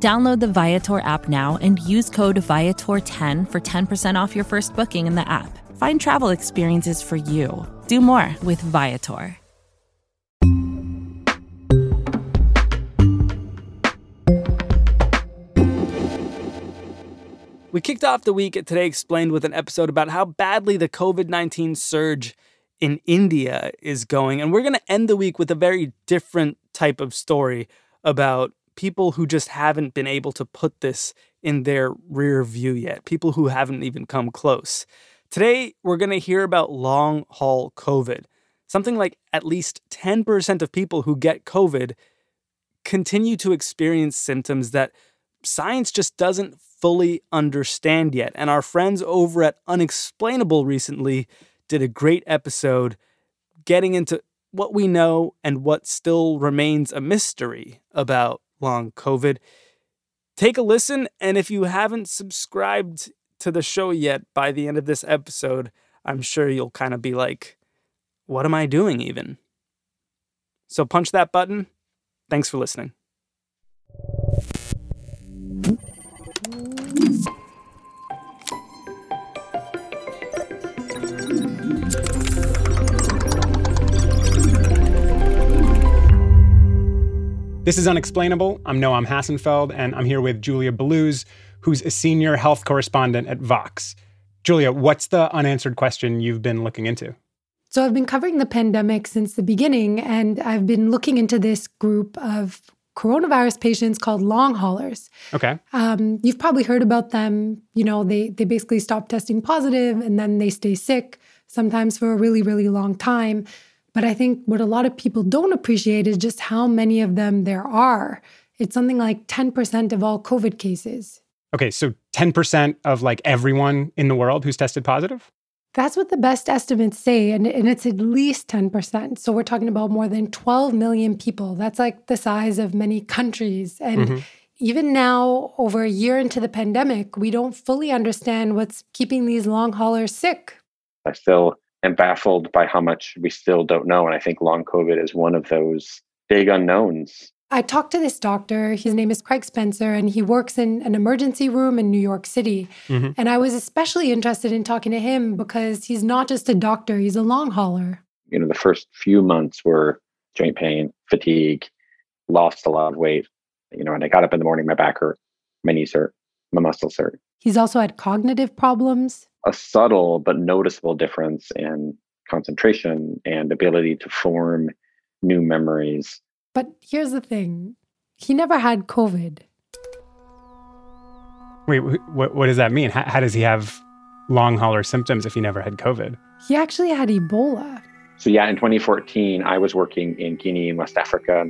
Download the Viator app now and use code Viator10 for 10% off your first booking in the app. Find travel experiences for you. Do more with Viator. We kicked off the week at Today Explained with an episode about how badly the COVID 19 surge in India is going. And we're going to end the week with a very different type of story about people who just haven't been able to put this in their rear view yet, people who haven't even come close. Today, we're going to hear about long haul COVID. Something like at least 10% of people who get COVID continue to experience symptoms that science just doesn't fully understand yet. And our friends over at Unexplainable recently did a great episode getting into what we know and what still remains a mystery about long COVID. Take a listen, and if you haven't subscribed to the show yet by the end of this episode, I'm sure you'll kind of be like, what am I doing even? So punch that button. Thanks for listening. This is Unexplainable. I'm Noam Hassenfeld, and I'm here with Julia Belluz, who's a senior health correspondent at Vox. Julia, what's the unanswered question you've been looking into? So, I've been covering the pandemic since the beginning, and I've been looking into this group of coronavirus patients called long haulers. Okay. Um, you've probably heard about them. You know, they they basically stop testing positive, and then they stay sick, sometimes for a really, really long time. But I think what a lot of people don't appreciate is just how many of them there are. It's something like 10% of all COVID cases. Okay, so 10% of like everyone in the world who's tested positive? That's what the best estimates say, and, and it's at least 10%. So we're talking about more than 12 million people. That's like the size of many countries. And mm-hmm. even now, over a year into the pandemic, we don't fully understand what's keeping these long haulers sick. I still am baffled by how much we still don't know. And I think long COVID is one of those big unknowns. I talked to this doctor. His name is Craig Spencer, and he works in an emergency room in New York City. Mm-hmm. And I was especially interested in talking to him because he's not just a doctor, he's a long hauler. You know, the first few months were joint pain, fatigue, lost a lot of weight. You know, and I got up in the morning, my back hurt, my knees hurt, my muscles hurt. He's also had cognitive problems a subtle but noticeable difference in concentration and ability to form new memories. But here's the thing he never had COVID. Wait, what, what does that mean? How, how does he have long hauler symptoms if he never had COVID? He actually had Ebola. So, yeah, in 2014, I was working in Guinea in West Africa.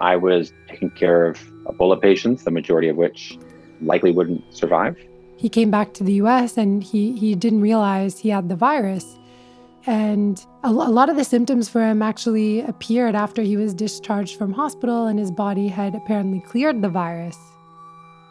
I was taking care of Ebola patients, the majority of which likely wouldn't survive he came back to the US and he, he didn't realize he had the virus. And a, a lot of the symptoms for him actually appeared after he was discharged from hospital and his body had apparently cleared the virus.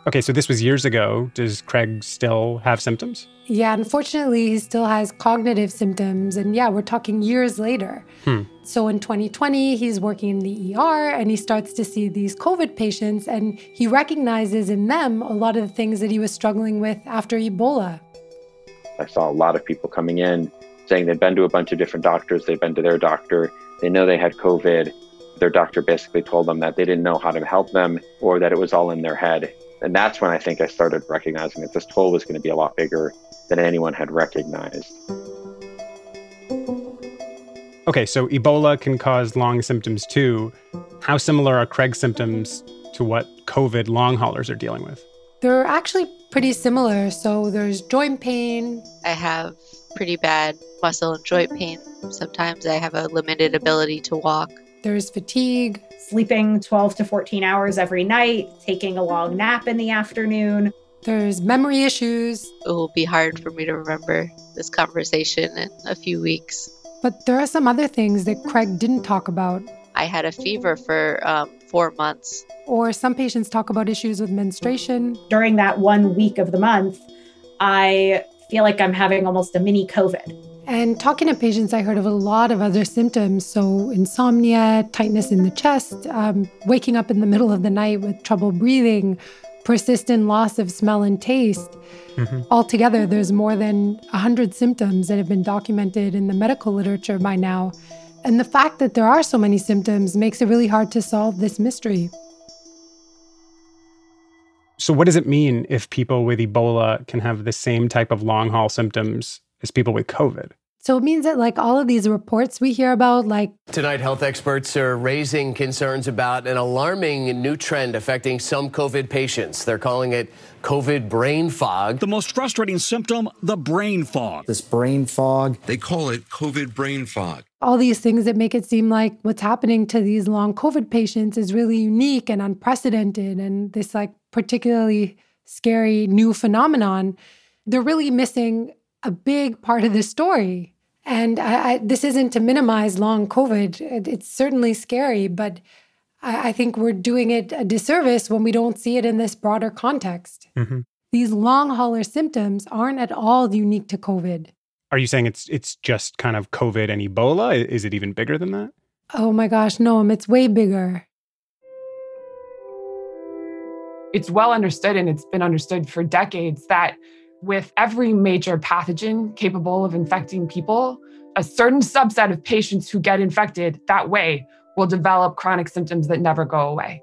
Okay, so this was years ago. Does Craig still have symptoms? Yeah, unfortunately, he still has cognitive symptoms. And yeah, we're talking years later. Hmm. So in 2020, he's working in the ER and he starts to see these COVID patients and he recognizes in them a lot of the things that he was struggling with after Ebola. I saw a lot of people coming in saying they'd been to a bunch of different doctors, they'd been to their doctor, they know they had COVID. Their doctor basically told them that they didn't know how to help them or that it was all in their head and that's when I think I started recognizing that this toll was going to be a lot bigger than anyone had recognized. Okay, so Ebola can cause long symptoms too. How similar are Craig's symptoms to what COVID long haulers are dealing with? They're actually pretty similar. So there's joint pain. I have pretty bad muscle and joint pain. Sometimes I have a limited ability to walk. There's fatigue sleeping 12 to 14 hours every night, taking a long nap in the afternoon. There's memory issues. It will be hard for me to remember this conversation in a few weeks. But there are some other things that Craig didn't talk about. I had a fever for um, four months. Or some patients talk about issues with menstruation. During that one week of the month, I feel like I'm having almost a mini COVID. And talking to patients, I heard of a lot of other symptoms. So, insomnia, tightness in the chest, um, waking up in the middle of the night with trouble breathing, persistent loss of smell and taste. Mm-hmm. Altogether, there's more than 100 symptoms that have been documented in the medical literature by now. And the fact that there are so many symptoms makes it really hard to solve this mystery. So, what does it mean if people with Ebola can have the same type of long haul symptoms as people with COVID? So it means that, like all of these reports we hear about, like. Tonight, health experts are raising concerns about an alarming new trend affecting some COVID patients. They're calling it COVID brain fog. The most frustrating symptom, the brain fog. This brain fog. They call it COVID brain fog. All these things that make it seem like what's happening to these long COVID patients is really unique and unprecedented, and this, like, particularly scary new phenomenon. They're really missing a big part of the story. And I, I, this isn't to minimize long COVID. It, it's certainly scary, but I, I, think we're doing it a disservice when we don't see it in this broader context. Mm-hmm. These long hauler symptoms aren't at all unique to COVID. Are you saying it's it's just kind of COVID and Ebola? Is it even bigger than that? Oh my gosh, no, it's way bigger. It's well understood and it's been understood for decades that with every major pathogen capable of infecting people, a certain subset of patients who get infected that way will develop chronic symptoms that never go away.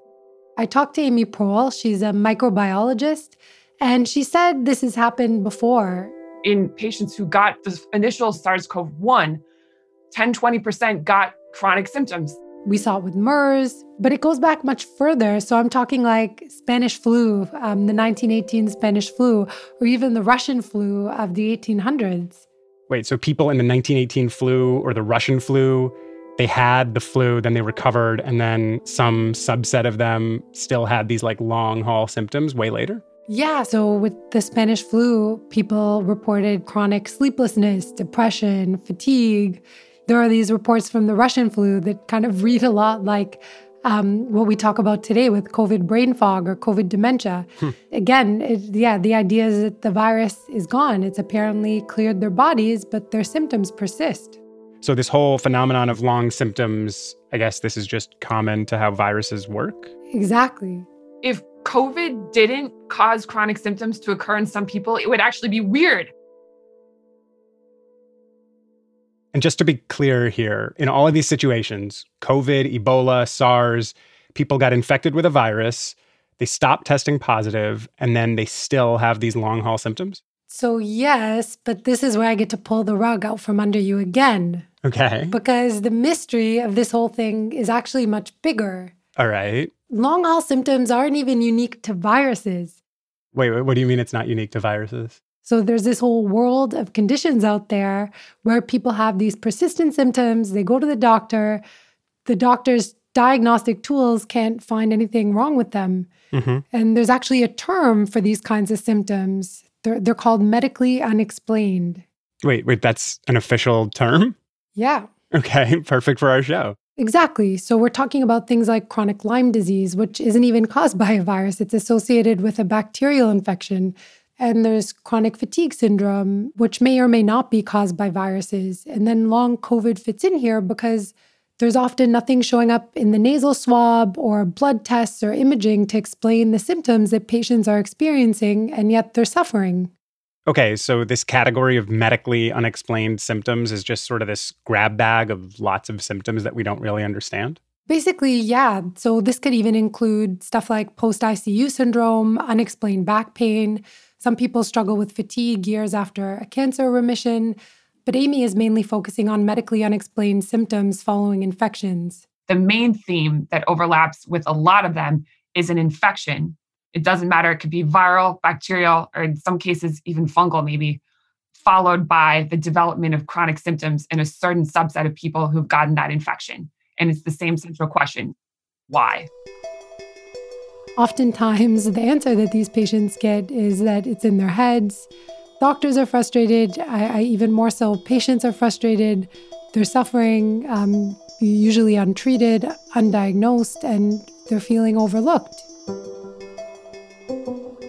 I talked to Amy Proal. She's a microbiologist, and she said this has happened before. In patients who got the initial SARS CoV 1, 10 20% got chronic symptoms. We saw it with MERS, but it goes back much further. So I'm talking like Spanish flu, um, the 1918 Spanish flu, or even the Russian flu of the 1800s. Wait, so people in the 1918 flu or the Russian flu, they had the flu, then they recovered, and then some subset of them still had these like long haul symptoms way later? Yeah, so with the Spanish flu, people reported chronic sleeplessness, depression, fatigue, there are these reports from the Russian flu that kind of read a lot like um, what we talk about today with COVID brain fog or COVID dementia. Hmm. Again, it, yeah, the idea is that the virus is gone. It's apparently cleared their bodies, but their symptoms persist. So, this whole phenomenon of long symptoms, I guess this is just common to how viruses work? Exactly. If COVID didn't cause chronic symptoms to occur in some people, it would actually be weird And just to be clear here, in all of these situations, COVID, Ebola, SARS, people got infected with a virus, they stopped testing positive, and then they still have these long haul symptoms? So, yes, but this is where I get to pull the rug out from under you again. Okay. Because the mystery of this whole thing is actually much bigger. All right. Long haul symptoms aren't even unique to viruses. Wait, wait, what do you mean it's not unique to viruses? So there's this whole world of conditions out there where people have these persistent symptoms. They go to the doctor. The doctor's diagnostic tools can't find anything wrong with them. Mm-hmm. And there's actually a term for these kinds of symptoms. They're, they're called medically unexplained. Wait, wait, that's an official term? Yeah. Okay, perfect for our show. Exactly. So we're talking about things like chronic Lyme disease, which isn't even caused by a virus. It's associated with a bacterial infection. And there's chronic fatigue syndrome, which may or may not be caused by viruses. And then long COVID fits in here because there's often nothing showing up in the nasal swab or blood tests or imaging to explain the symptoms that patients are experiencing, and yet they're suffering. Okay, so this category of medically unexplained symptoms is just sort of this grab bag of lots of symptoms that we don't really understand? Basically, yeah. So this could even include stuff like post ICU syndrome, unexplained back pain, some people struggle with fatigue years after a cancer remission, but Amy is mainly focusing on medically unexplained symptoms following infections. The main theme that overlaps with a lot of them is an infection. It doesn't matter, it could be viral, bacterial, or in some cases, even fungal, maybe, followed by the development of chronic symptoms in a certain subset of people who've gotten that infection. And it's the same central question why? Oftentimes, the answer that these patients get is that it's in their heads. Doctors are frustrated. I, I even more so, patients are frustrated. They're suffering, um, usually untreated, undiagnosed, and they're feeling overlooked.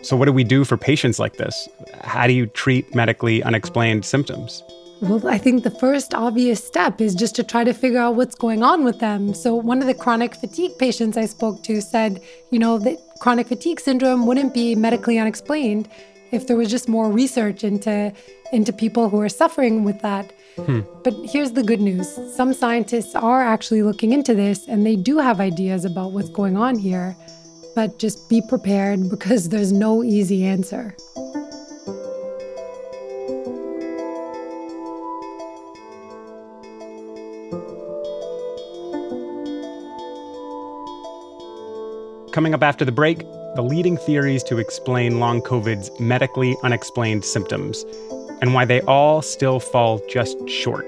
So, what do we do for patients like this? How do you treat medically unexplained symptoms? Well, I think the first obvious step is just to try to figure out what's going on with them. So, one of the chronic fatigue patients I spoke to said, you know, that chronic fatigue syndrome wouldn't be medically unexplained if there was just more research into, into people who are suffering with that. Hmm. But here's the good news some scientists are actually looking into this and they do have ideas about what's going on here. But just be prepared because there's no easy answer. Coming up after the break, the leading theories to explain long COVID's medically unexplained symptoms and why they all still fall just short.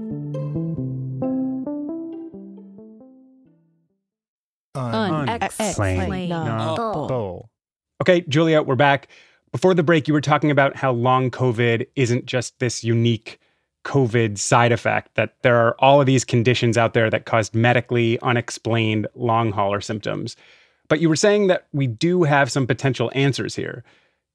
Unexplainable. Oh. Okay, Julia, we're back. Before the break, you were talking about how long COVID isn't just this unique COVID side effect, that there are all of these conditions out there that cause medically unexplained long hauler symptoms. But you were saying that we do have some potential answers here.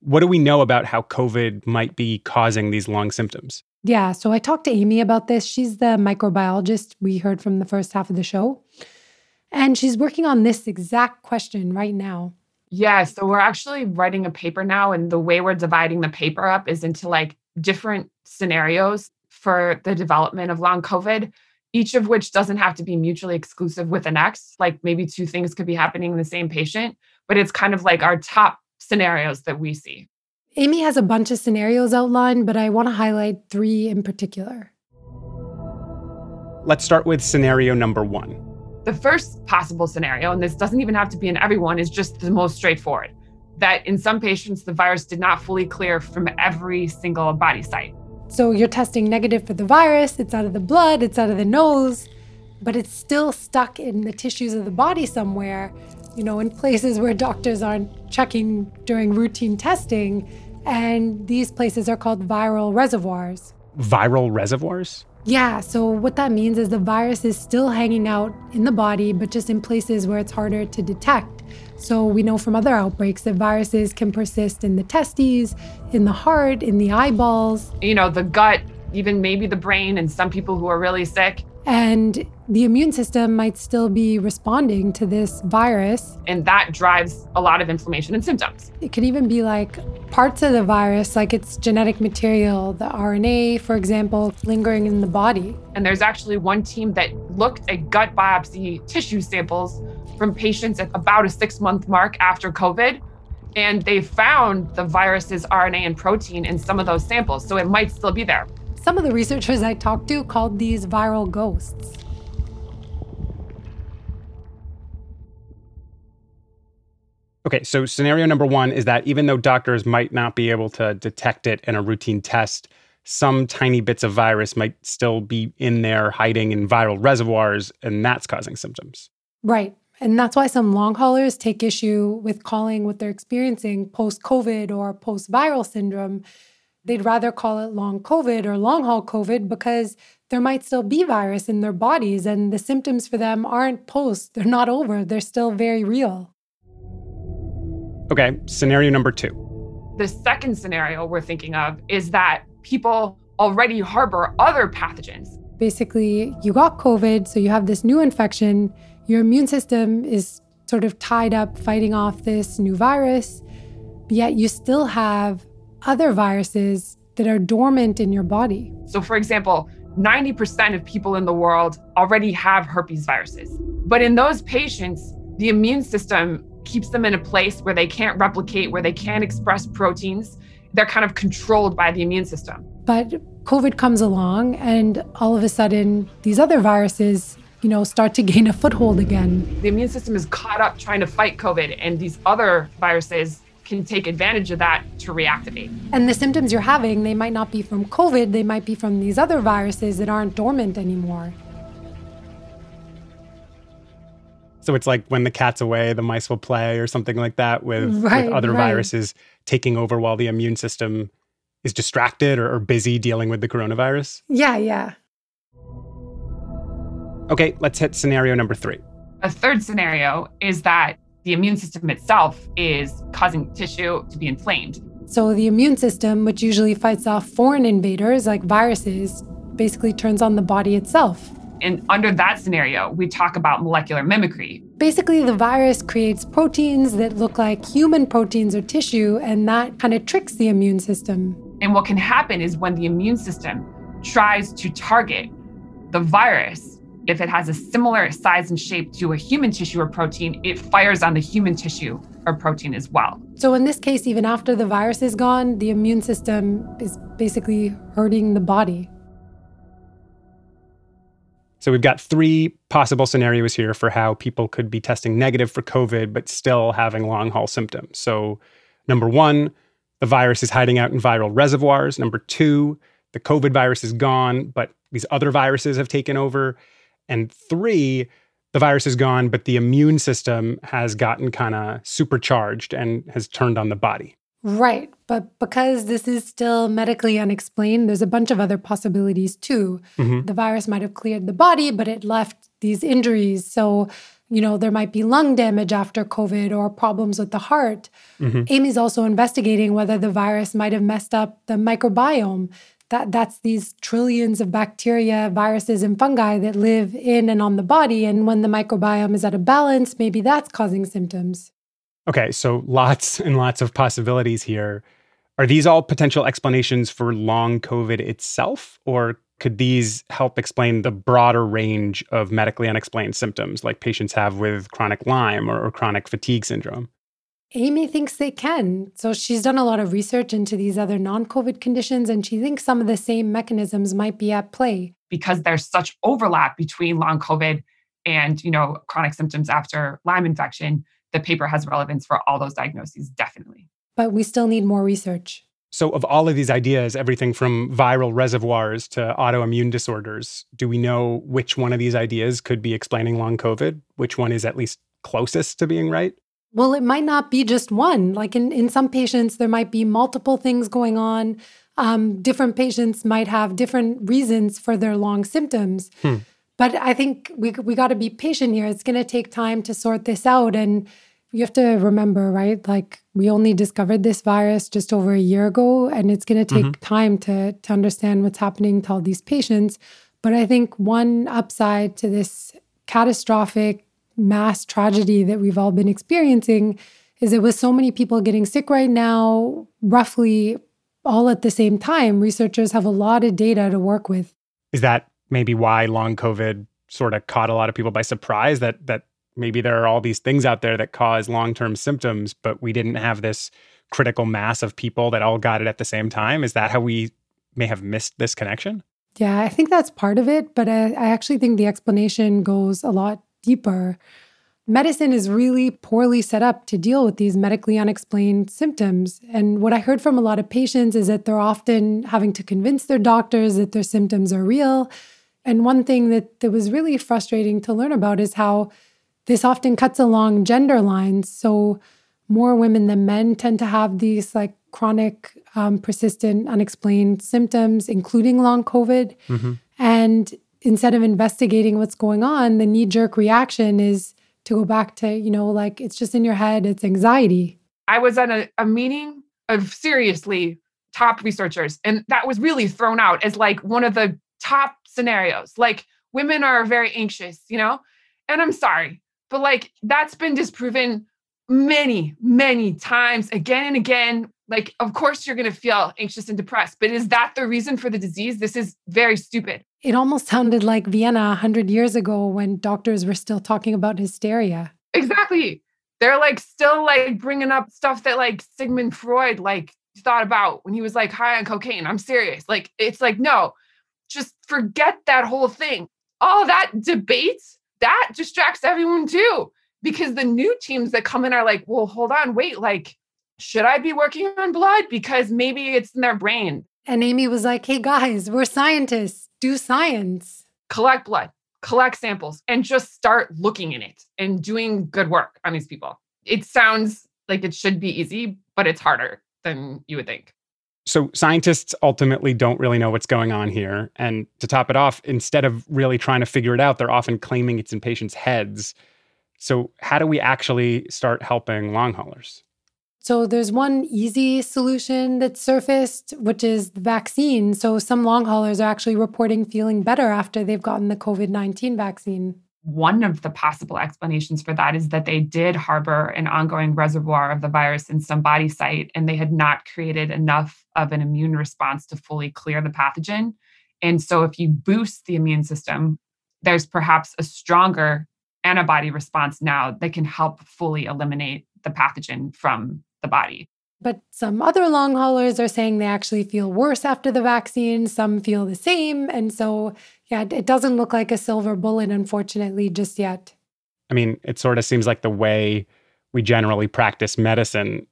What do we know about how COVID might be causing these long symptoms? Yeah, so I talked to Amy about this. She's the microbiologist we heard from the first half of the show. And she's working on this exact question right now. Yeah, so we're actually writing a paper now, and the way we're dividing the paper up is into like different scenarios for the development of long COVID, each of which doesn't have to be mutually exclusive with the next. Like maybe two things could be happening in the same patient, but it's kind of like our top scenarios that we see. Amy has a bunch of scenarios outlined, but I want to highlight three in particular. Let's start with scenario number one. The first possible scenario, and this doesn't even have to be in everyone, is just the most straightforward that in some patients, the virus did not fully clear from every single body site. So you're testing negative for the virus, it's out of the blood, it's out of the nose, but it's still stuck in the tissues of the body somewhere, you know, in places where doctors aren't checking during routine testing. And these places are called viral reservoirs. Viral reservoirs? Yeah, so what that means is the virus is still hanging out in the body, but just in places where it's harder to detect. So we know from other outbreaks that viruses can persist in the testes, in the heart, in the eyeballs. You know, the gut, even maybe the brain, and some people who are really sick. And the immune system might still be responding to this virus. And that drives a lot of inflammation and symptoms. It could even be like parts of the virus, like its genetic material, the RNA, for example, lingering in the body. And there's actually one team that looked at gut biopsy tissue samples from patients at about a six month mark after COVID. And they found the virus's RNA and protein in some of those samples. So it might still be there. Some of the researchers I talked to called these viral ghosts. Okay, so scenario number one is that even though doctors might not be able to detect it in a routine test, some tiny bits of virus might still be in there hiding in viral reservoirs, and that's causing symptoms. Right. And that's why some long haulers take issue with calling what they're experiencing post COVID or post viral syndrome they'd rather call it long COVID or long haul COVID because there might still be virus in their bodies and the symptoms for them aren't post, they're not over, they're still very real. Okay, scenario number two. The second scenario we're thinking of is that people already harbor other pathogens. Basically, you got COVID, so you have this new infection, your immune system is sort of tied up fighting off this new virus, yet you still have other viruses that are dormant in your body. So, for example, 90% of people in the world already have herpes viruses. But in those patients, the immune system keeps them in a place where they can't replicate, where they can't express proteins. They're kind of controlled by the immune system. But COVID comes along, and all of a sudden, these other viruses, you know, start to gain a foothold again. The immune system is caught up trying to fight COVID, and these other viruses can take advantage of that to reactivate. And the symptoms you're having, they might not be from COVID, they might be from these other viruses that aren't dormant anymore. So it's like when the cat's away, the mice will play, or something like that, with, Right, with other right. viruses taking over while the immune system is distracted or, or busy dealing with the coronavirus. Yeah, yeah. Okay, let's hit scenario number three. A third scenario is that the immune system itself is causing tissue to be inflamed. So the immune system, which usually fights off foreign invaders like viruses, basically turns on the body itself. And under that scenario, we talk about molecular mimicry. Basically, the virus creates proteins that look like human proteins or tissue, and that kind of tricks the immune system. And what can happen is when the immune system tries to target the virus, if it has a similar size and shape to a human tissue or protein, it fires on the human tissue or protein as well. So, in this case, even after the virus is gone, the immune system is basically hurting the body. So we've got three possible scenarios here for how people could be testing negative for COVID, but still having long haul symptoms. So, number one, the virus is hiding out in viral reservoirs. Number two, the COVID virus is gone, but these other viruses have taken over. And three, the virus is gone, but the immune system has gotten kind of supercharged and has turned on the body. Right. But because this is still medically unexplained, there's a bunch of other possibilities too. Mhm. The virus might have cleared the body, but it left these injuries. So, you know, there might be lung damage after COVID or problems with the heart. Mhm. Amy's also investigating whether the virus might have messed up the microbiome. That that's these trillions of bacteria, viruses, and fungi that live in and on the body. And when the microbiome is out of balance, maybe that's causing symptoms. Okay, so lots and lots of possibilities here. Are these all potential explanations for long COVID itself, or could these help explain the broader range of medically unexplained symptoms like patients have with chronic Lyme or, or chronic fatigue syndrome? Amy thinks they can. So she's done a lot of research into these other non COVID conditions, and she thinks some of the same mechanisms might be at play. because there's such overlap between long COVID and you know chronic symptoms after Lyme infection. The paper has relevance for all those diagnoses, definitely. But we still need more research. So, of all of these ideas, everything from viral reservoirs to autoimmune disorders, do we know which one of these ideas could be explaining long COVID? Which one is at least closest to being right? Well, it might not be just one. Like in, in some patients, there might be multiple things going on. Um, different patients might have different reasons for their long symptoms. Hmm. But I think we, we got to be patient here. It's going to take time to sort this out. And you have to remember, right? Like we only discovered this virus just over a year ago, and it's going to take Mhm. time to, to understand what's happening to all these patients. But I think one upside to this catastrophic mass tragedy that we've all been experiencing is that with so many people getting sick right now, roughly all at the same time, researchers have a lot of data to work with. Is that maybe why long COVID sort of caught a lot of people by surprise that that maybe there are all these things out there that cause long-term symptoms, but we didn't have this critical mass of people that all got it at the same time? Is that how we may have missed this connection? Yeah, I think that's part of it, but I, I actually think the explanation goes a lot deeper. Medicine is really poorly set up to deal with these medically unexplained symptoms. And what I heard from a lot of patients is that they're often having to convince their doctors that their symptoms are real. And one thing that, that was really frustrating to learn about is how this often cuts along gender lines. So more women than men tend to have these like chronic, um, persistent, unexplained symptoms, including long COVID. And instead of investigating what's going on, the knee jerk reaction is to go back to, you know, like it's just in your head, it's anxiety. I was at a, a meeting of seriously top researchers, and that was really thrown out as like one of the top scenarios. Like women are very anxious, you know? And I'm sorry, But like that's been disproven many, many times again and again. Like, of course, you're going to feel anxious and depressed, but is that the reason for the disease? This is very stupid. It almost sounded like Vienna 100 years ago when doctors were still talking about hysteria. Exactly. They're like still like bringing up stuff that like Sigmund Freud like thought about when he was like high on cocaine. I'm serious. Like, it's like, no, just forget that whole thing. All that debate, that distracts everyone too. Because the new teams that come in are like, well, hold on, wait, like, should I be working on blood? Because maybe it's in their brain. And Amy was like, hey guys, we're scientists, do science. Collect blood, collect samples, and just start looking in it and doing good work on these people. It sounds like it should be easy, but it's harder than you would think. So scientists ultimately don't really know what's going on here. And to top it off, instead of really trying to figure it out, they're often claiming it's in patients' heads. So, how do we actually start helping long haulers? So, there's one easy solution that surfaced, which is the vaccine. So, some long haulers are actually reporting feeling better after they've gotten the COVID 19 vaccine one of the possible explanations for that is that they did harbor an ongoing reservoir of the virus in some body site and they had not created enough of an immune response to fully clear the pathogen. And so, if you boost the immune system, there's perhaps a stronger antibody response now that can help fully eliminate the pathogen from the body. But some other long haulers are saying they actually feel worse after the vaccine. Some feel the same. And so, yeah, it doesn't look like a silver bullet, unfortunately, just yet. I mean, it sort of seems like the way we generally practice medicine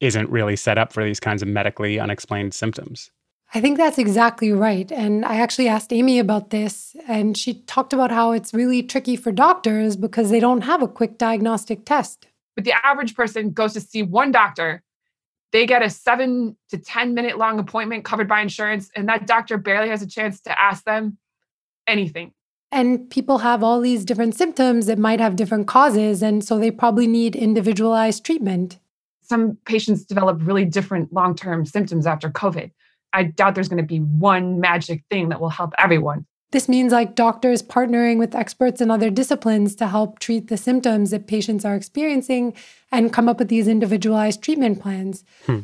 isn't really set up for these kinds of medically unexplained symptoms. I think that's exactly right. And I actually asked Amy about this, and she talked about how it's really tricky for doctors because they don't have a quick diagnostic test. But the average person goes to see one doctor they get a seven to 10 minute long appointment covered by insurance, and that doctor barely has a chance to ask them anything. And people have all these different symptoms that might have different causes. And so they probably need individualized treatment. Some patients develop really different long term symptoms after COVID. I doubt there's going to be one magic thing that will help everyone. This means like doctors partnering with experts in other disciplines to help treat the symptoms that patients are experiencing and come up with these individualized treatment plans. Hmm.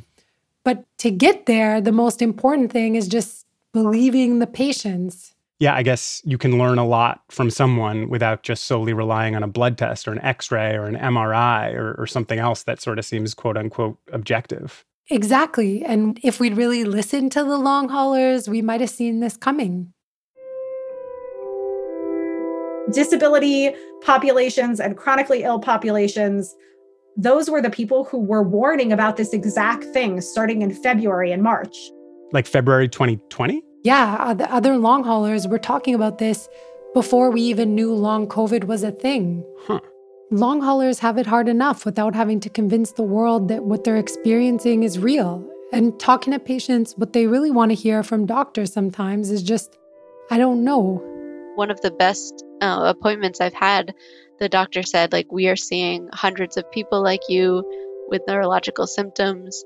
But to get there, the most important thing is just believing the patients. Yeah, I guess you can learn a lot from someone without just solely relying on a blood test or an x ray or an MRI or, or something else that sort of seems quote unquote objective. Exactly. And if we'd really listened to the long haulers, we might have seen this coming disability populations and chronically ill populations, those were the people who were warning about this exact thing starting in February and March. Like February 2020? Yeah, uh, the other long haulers were talking about this before we even knew long COVID was a thing. Huh. Long haulers have it hard enough without having to convince the world that what they're experiencing is real. And talking to patients, what they really want to hear from doctors sometimes is just, I don't know. One of the best uh, appointments I've had, the doctor said, like, we are seeing hundreds of people like you with neurological symptoms.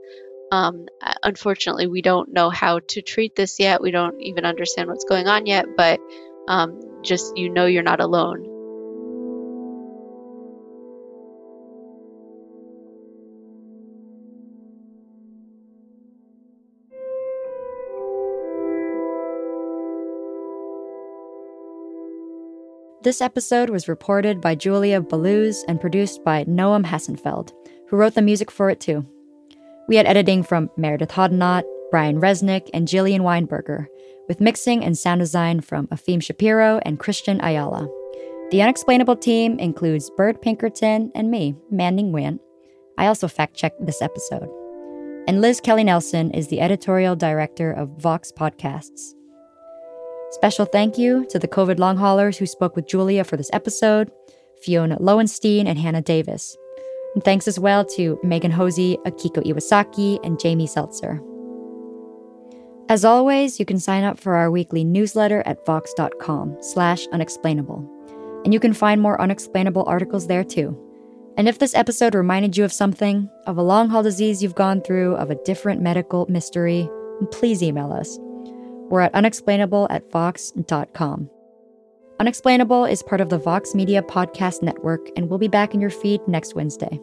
Um, unfortunately, we don't know how to treat this yet. We don't even understand what's going on yet, but um, just you know you're not alone. This episode was reported by Julia Belluz and produced by Noam Hassenfeld, who wrote the music for it too. We had editing from Meredith Hodnot, Brian Resnick, and Jillian Weinberger, with mixing and sound design from Efim Shapiro and Christian Ayala. The Unexplainable team includes Byrd Pinkerton and me, Mandy Nguyen. I also fact checked this episode. And Liz Kelly Nelson is the editorial director of Vox Podcasts. Special thank you to the COVID long haulers who spoke with Julia for this episode Fiona Lowenstein and Hannah Davis. And thanks as well to Megan Hosey, Akiko Iwasaki, and Jamie Seltzer. As always, you can sign up for our weekly newsletter at vox.com slash unexplainable. And you can find more unexplainable articles there too. And if this episode reminded you of something, of a long haul disease you've gone through, of a different medical mystery, please email us we're at unexplainable at vox.com. Unexplainable is part of the Vox Media Podcast Network and we'll be back in your feed next Wednesday.